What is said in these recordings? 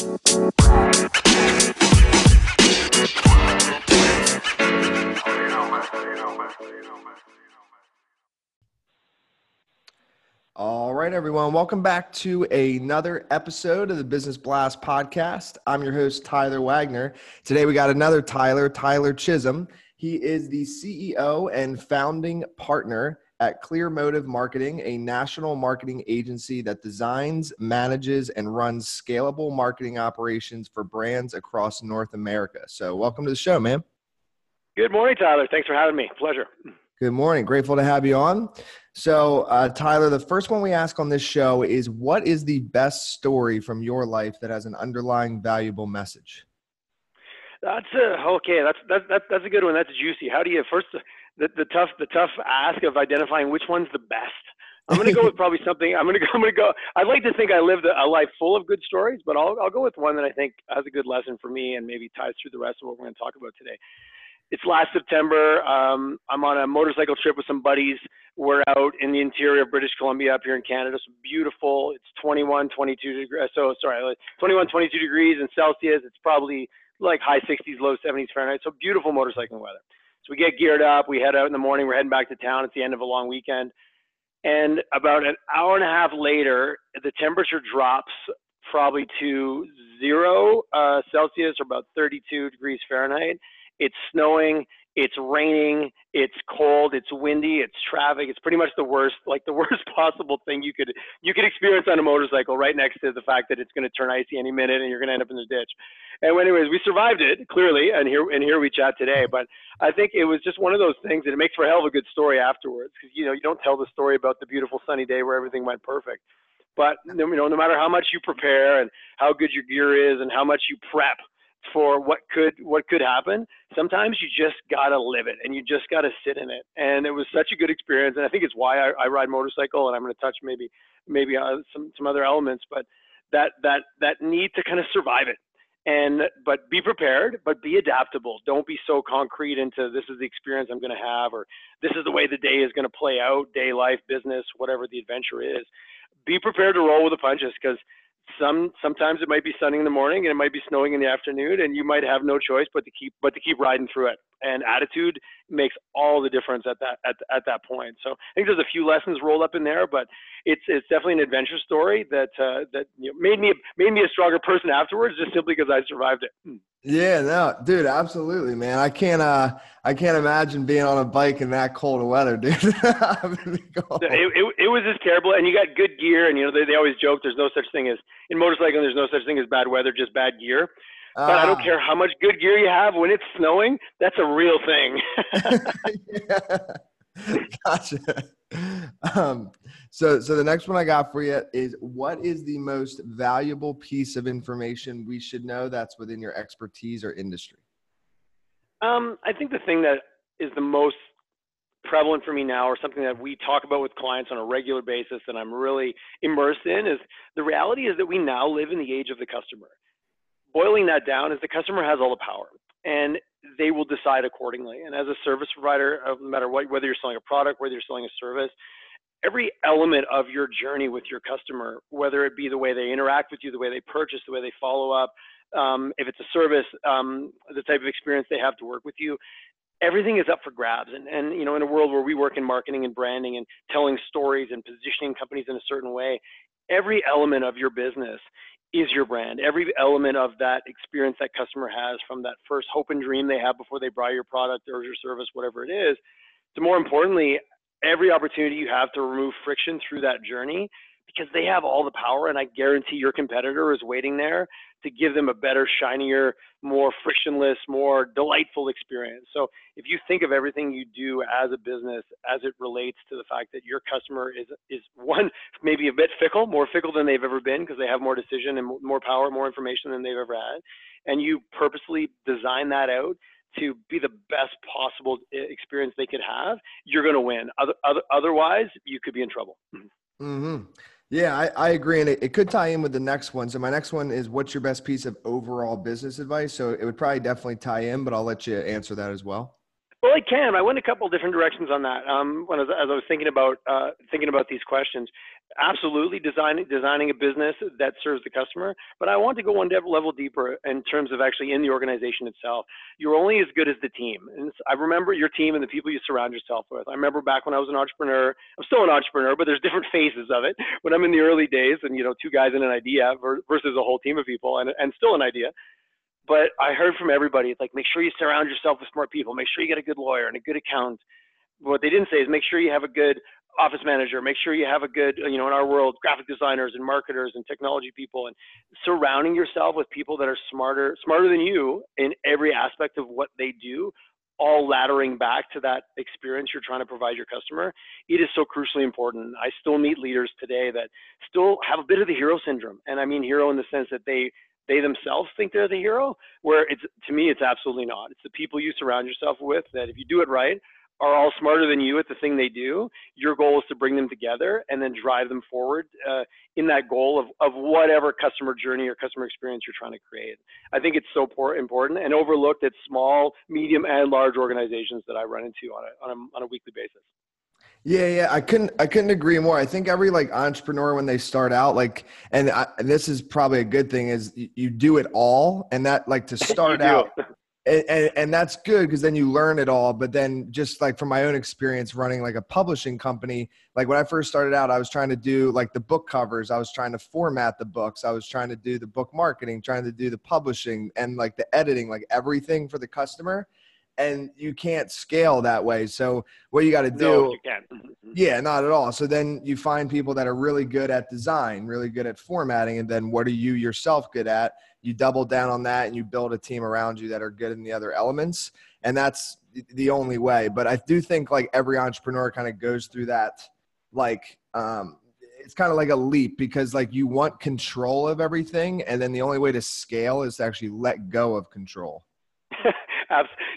All right, everyone. Welcome back to another episode of the Business Blast podcast. I'm your host, Tyler Wagner. Today we got another Tyler, Tyler Chisholm. He is the CEO and founding partner at Clearmotive Marketing, a national marketing agency that designs, manages, and runs scalable marketing operations for brands across North America. So, welcome to the show, man. Good morning, Tyler. Thanks for having me. Pleasure. Good morning. Grateful to have you on. So, uh, Tyler, the first one we ask on this show is what is the best story from your life that has an underlying valuable message? That's a, okay. That's, that, that, that's a good one. That's juicy. How do you first the, the tough the tough ask of identifying which one's the best? I'm going to go with probably something. I'm going to go. I'm going to go. I'd like to think I lived a, a life full of good stories, but I'll I'll go with one that I think has a good lesson for me and maybe ties through the rest of what we're going to talk about today it's last September. Um, I'm on a motorcycle trip with some buddies. We're out in the interior of British Columbia up here in Canada. It's beautiful. It's 21, 22 degrees. So sorry, 21, 22 degrees in Celsius. It's probably like high 60s, low 70s Fahrenheit. So beautiful motorcycling weather. We get geared up. We head out in the morning. We're heading back to town. It's the end of a long weekend. And about an hour and a half later, the temperature drops probably to zero uh, Celsius or about 32 degrees Fahrenheit it's snowing, it's raining, it's cold, it's windy, it's traffic. It's pretty much the worst, like the worst possible thing you could you could experience on a motorcycle. Right next to the fact that it's going to turn icy any minute and you're going to end up in the ditch. And anyways, we survived it clearly, and here and here we chat today. But I think it was just one of those things that it makes for a hell of a good story afterwards because you know you don't tell the story about the beautiful sunny day where everything went perfect. But you know, no matter how much you prepare and how good your gear is and how much you prep for what could what could happen sometimes you just gotta live it and you just gotta sit in it. And it was such a good experience and i think it's why i, I ride motorcycle and i'm going to touch maybe maybe uh, some some other elements but that that that need to kind of survive it. And but be prepared but be adaptable. Don't be so concrete into this is the experience i'm going to have or this is the way the day is going to play out day life business whatever the adventure is. Be prepared to roll with the punches because some sometimes it might be sunny in the morning and it might be snowing in the afternoon and you might have no choice but to keep but to keep riding through it. And attitude makes all the difference at that at, at that point. So i think there's a few lessons rolled up in there but it's it's definitely an adventure story that uh, that you know, made me made me a stronger person afterwards just simply because i survived it. Hmm. Yeah, no, dude, absolutely, man. I can't, uh, I can't imagine being on a bike in that cold of weather, dude. it, it, it, was just terrible, and you got good gear, and you know they, they always joke there's no such thing as in motorcycling. There's no such thing as bad weather, just bad gear. But uh, I don't ah. care how much good gear you have when it's snowing. That's a real thing. gotcha. Um, so, so the next one I got for you is what is the most valuable piece of information we should know that's within your expertise or industry? Um, I think the thing that is the most prevalent for me now, or something that we talk about with clients on a regular basis, that I'm really immersed in, is the reality is that we now live in the age of the customer. Boiling that down is the customer has all the power, and they will decide accordingly. And as a service provider, no matter what, whether you're selling a product, whether you're selling a service, every element of your journey with your customer, whether it be the way they interact with you, the way they purchase, the way they follow up, um, if it's a service, um, the type of experience they have to work with you, everything is up for grabs. And, and, you know, in a world where we work in marketing and branding and telling stories and positioning companies in a certain way, every element of your business is your brand. Every element of that experience that customer has from that first hope and dream they have before they buy your product or your service, whatever it is, to more importantly, every opportunity you have to remove friction through that journey because they have all the power and I guarantee your competitor is waiting there to give them a better, shinier, more frictionless, more delightful experience. So if you think of everything you do as a business as it relates to the fact that your customer is is one maybe a bit fickle, more fickle than they've ever been because they have more decision and more power, more information than they've ever had, and you purposely design that out to be the best possible experience they could have, you're going to win. Other, other, otherwise, you could be in trouble. Mm-hmm. Yeah, I, I agree. And it, it, could tie in with the next one. So, my next one is what's your best piece of overall business advice? So, it would probably definitely tie in, but I'll let you answer that as well. Well, I can. I went a couple different directions on that. Um, when I was, as I was thinking about uh, thinking about these questions, absolutely designing designing a business that serves the customer. But I want to go one level deeper in terms of actually in the organization itself. You're only as good as the team. And I remember your team and the people you surround yourself with. I remember back when I was an entrepreneur. I'm still an entrepreneur, but there's different phases of it. When I'm in the early days, and you know, two guys and an idea versus a whole team of people, and and still an idea but I heard from everybody, like, make sure you surround yourself with smart people. Make sure you get a good lawyer and a good accountant. What they didn't say is make sure you have a good office manager. Make sure you have a good, you know, in our world, graphic designers and marketers and technology people, and surrounding yourself with people that are smarter, smarter than you in every aspect of what they do. All laddering back to that experience you're trying to provide your customer, it is so crucially important. I still meet leaders today that still have a bit of the hero syndrome, and I mean hero in the sense that they they themselves think they're the hero where it's to me it's absolutely not. It's the people you surround yourself with that if you do it right are all smarter than you at the thing they do. Your goal is to bring them together and then drive them forward uh, in that goal of, of whatever customer journey or customer experience you're trying to create. I think it's so important and overlooked at small medium and large organizations that i run into on a, on a, on a weekly basis yeah, yeah, I couldn't, I couldn't agree more. I think every like entrepreneur when they start out, like, and, I, and this is probably a good thing is you, you do it all, and that like to start out, and, and, and that's good because then you learn it all. But then just like from my own experience running like a publishing company, like when I first started out, I was trying to do like the book covers, I was trying to format the books, I was trying to do the book marketing, trying to do the publishing and like the editing, like everything for the customer and you can't scale that way. So what you got to do, no, you can't. yeah, not at all. So then you find people that are really good at design, really good at formatting, and then what are you yourself good at? You double down on that, and you build a team around you that are good in the other elements, and that's the only way. But I do think like every entrepreneur kind of goes through that, like. Um, it's kind of like a leap because like you want control of everything and then the only way to scale is to actually let go of control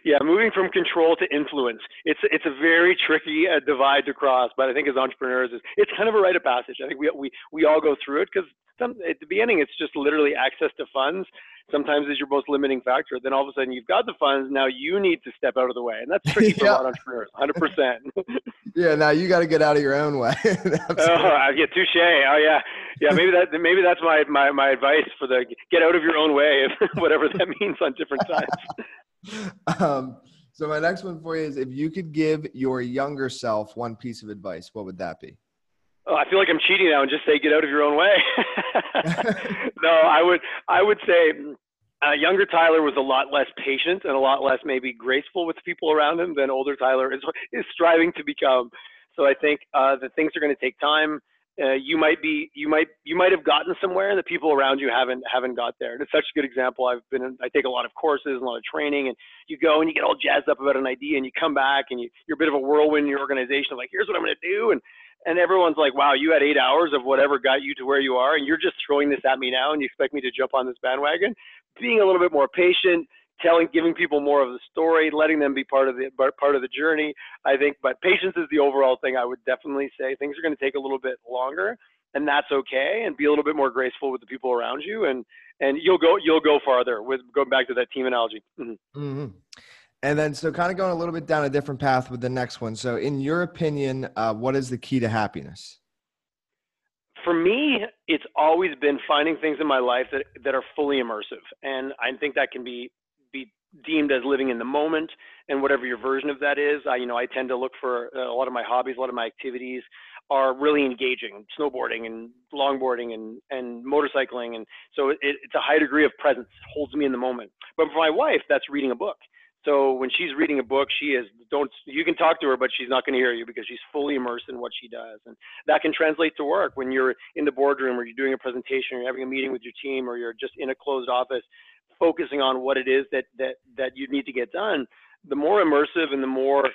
yeah, moving from control to influence. It's it's a very tricky uh, divide to cross, but I think as entrepreneurs, it's, it's kind of a rite of passage. I think we we we all go through it because at the beginning it's just literally access to funds. Sometimes is your most limiting factor. Then all of a sudden you've got the funds. Now you need to step out of the way, and that's tricky for yeah. a lot of entrepreneurs. Hundred percent. Yeah, now you got to get out of your own way. oh, yeah, touche. Oh, yeah, yeah. Maybe that maybe that's my, my my advice for the get out of your own way, whatever that means on different sides. Um, so my next one for you is if you could give your younger self one piece of advice, what would that be? Oh, I feel like I'm cheating now and just say get out of your own way. no, I would I would say uh, younger Tyler was a lot less patient and a lot less maybe graceful with people around him than older Tyler is is striving to become. So I think uh, things are going to take time uh, you might be you might you might have gotten somewhere and the people around you haven't haven't got there. And it's such a good example. I've been in, I take a lot of courses and a lot of training, and you go and you get all jazzed up about an idea, and you come back and you, you're a bit of a whirlwind in your organization. Like here's what I'm going to do, and and everyone's like, wow, you had eight hours of whatever got you to where you are, and you're just throwing this at me now, and you expect me to jump on this bandwagon. Being a little bit more patient, telling, giving people more of the story, letting them be part of the part of the journey. I think, but patience is the overall thing. I would definitely say things are going to take a little bit longer, and that's okay. And be a little bit more graceful with the people around you, and and you'll go you'll go farther. With going back to that team analogy. Mm-hmm. Mm-hmm. And then, so kind of going a little bit down a different path with the next one. So, in your opinion, uh, what is the key to happiness? for me, it's always been finding things in my life that, that are fully immersive. And I think that can be be deemed as living in the moment and whatever your version of that is. I, you know, I tend to look for uh, a lot of my hobbies, a lot of my activities are really engaging, snowboarding and longboarding and, and motorcycling. And so it, it's a high degree of presence, holds me in the moment. But for my wife, that's reading a book. So when she's reading a book, she is don't you can talk to her, but she's not going to hear you because she's fully immersed in what she does, and that can translate to work when you're in the boardroom or you're doing a presentation, or you're having a meeting with your team, or you're just in a closed office focusing on what it is that that that you need to get done, the more immersive and the more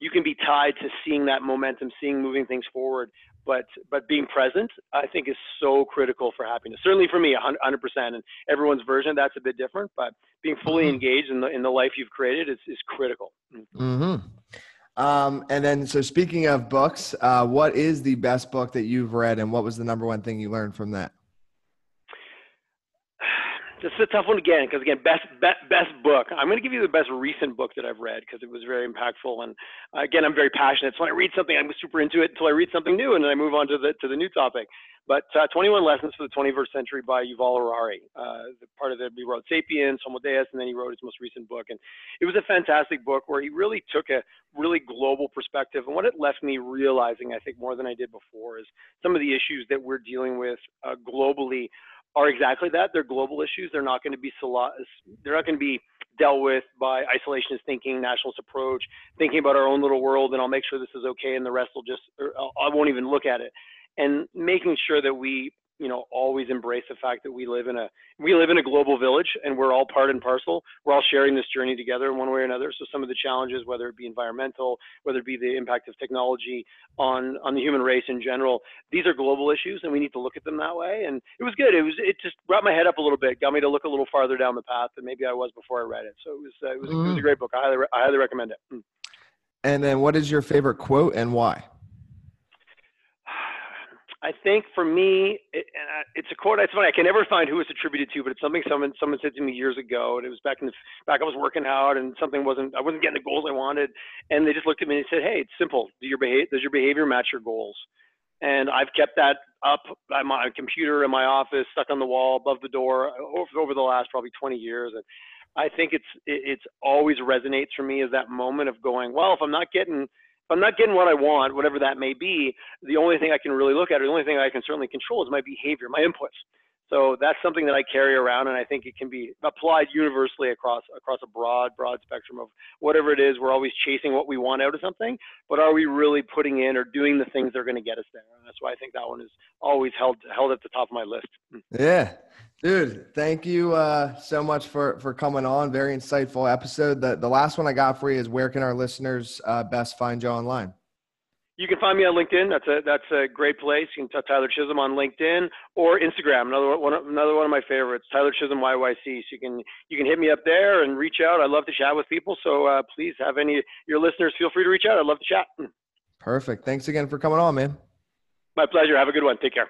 you can be tied to seeing that momentum, seeing moving things forward. But but being present, I think, is so critical for happiness. Certainly for me, 100 percent. And everyone's version that's a bit different. But being fully mm-hmm. engaged in the in the life you've created is is critical. Mm-hmm. Um, and then, so speaking of books, uh, what is the best book that you've read, and what was the number one thing you learned from that? This is a tough one again because again, best, best best book. I'm going to give you the best recent book that I've read because it was very impactful. And uh, again, I'm very passionate. So when I read something, I'm super into it until I read something new, and then I move on to the to the new topic. But uh, 21 Lessons for the 21st Century by Yuval Harari. Uh, part of it, he wrote *Sapiens*, *Homo Deus*, and then he wrote his most recent book. And it was a fantastic book where he really took a really global perspective. And what it left me realizing, I think more than I did before, is some of the issues that we're dealing with uh, globally are exactly that. They're global issues. They're not going to be they're not going to be dealt with by isolationist thinking, nationalist approach, thinking about our own little world, and I'll make sure this is okay, and the rest will just, uh, I won't even look at it. And making sure that we you know always embrace the fact that we live in a we live in a global village and we're all part and parcel. We're all sharing this journey together in one way or another. So some of the challenges whether it be environmental whether it be the impact of technology on on the human race in general these are global issues and we need to look at them that way. And it was good. It was it just brought my head up a little bit got me to look a little farther down the path than maybe i was before i read it. So it was uh, it, was, mm. it was a mm. great book. I highly i highly recommend it. Mm. and then what is your favorite quote and why I think for me, it, it's a quote. It's funny. I can never find who it's attributed to, but it's something someone someone said to me years ago, and it was back in the back. I was working out, and something wasn't. I wasn't getting the goals I wanted, and they just looked at me and said, "Hey, it's simple. Do your behave? Does your behavior match your goals?" And I've kept that up on my computer in my office, stuck on the wall above the door over, over the last probably 20 years, and I think it's it, it's always resonates for me as that moment of going, well, if I'm not getting if I'm not getting what I want, whatever that may be, the only thing I can really look at, or the only thing I can certainly control is my behavior, my inputs. So that's something that I carry around, and I think it can be applied universally across across a broad, broad spectrum of whatever it is. We're always chasing what we want out of something, but are we really putting in or doing the things that are going to get us there? And that's why I think that one is always held held at the top of my list. Yeah, dude. Thank you uh, so much for for coming on. Very insightful episode. The the last one I got for you is where can our listeners uh, best find you online? You can find me on LinkedIn. That's a that's a great place. You can Tyler Chisholm on LinkedIn or Instagram. Another one another one of my favorites, Tyler Chisholm YYC. So you can you can hit me up there and reach out. I love to chat with people. So uh, please have any your listeners feel free to reach out. I'd love to chat. Perfect. Thanks again for coming on, man. My pleasure. Have a good one. Take care.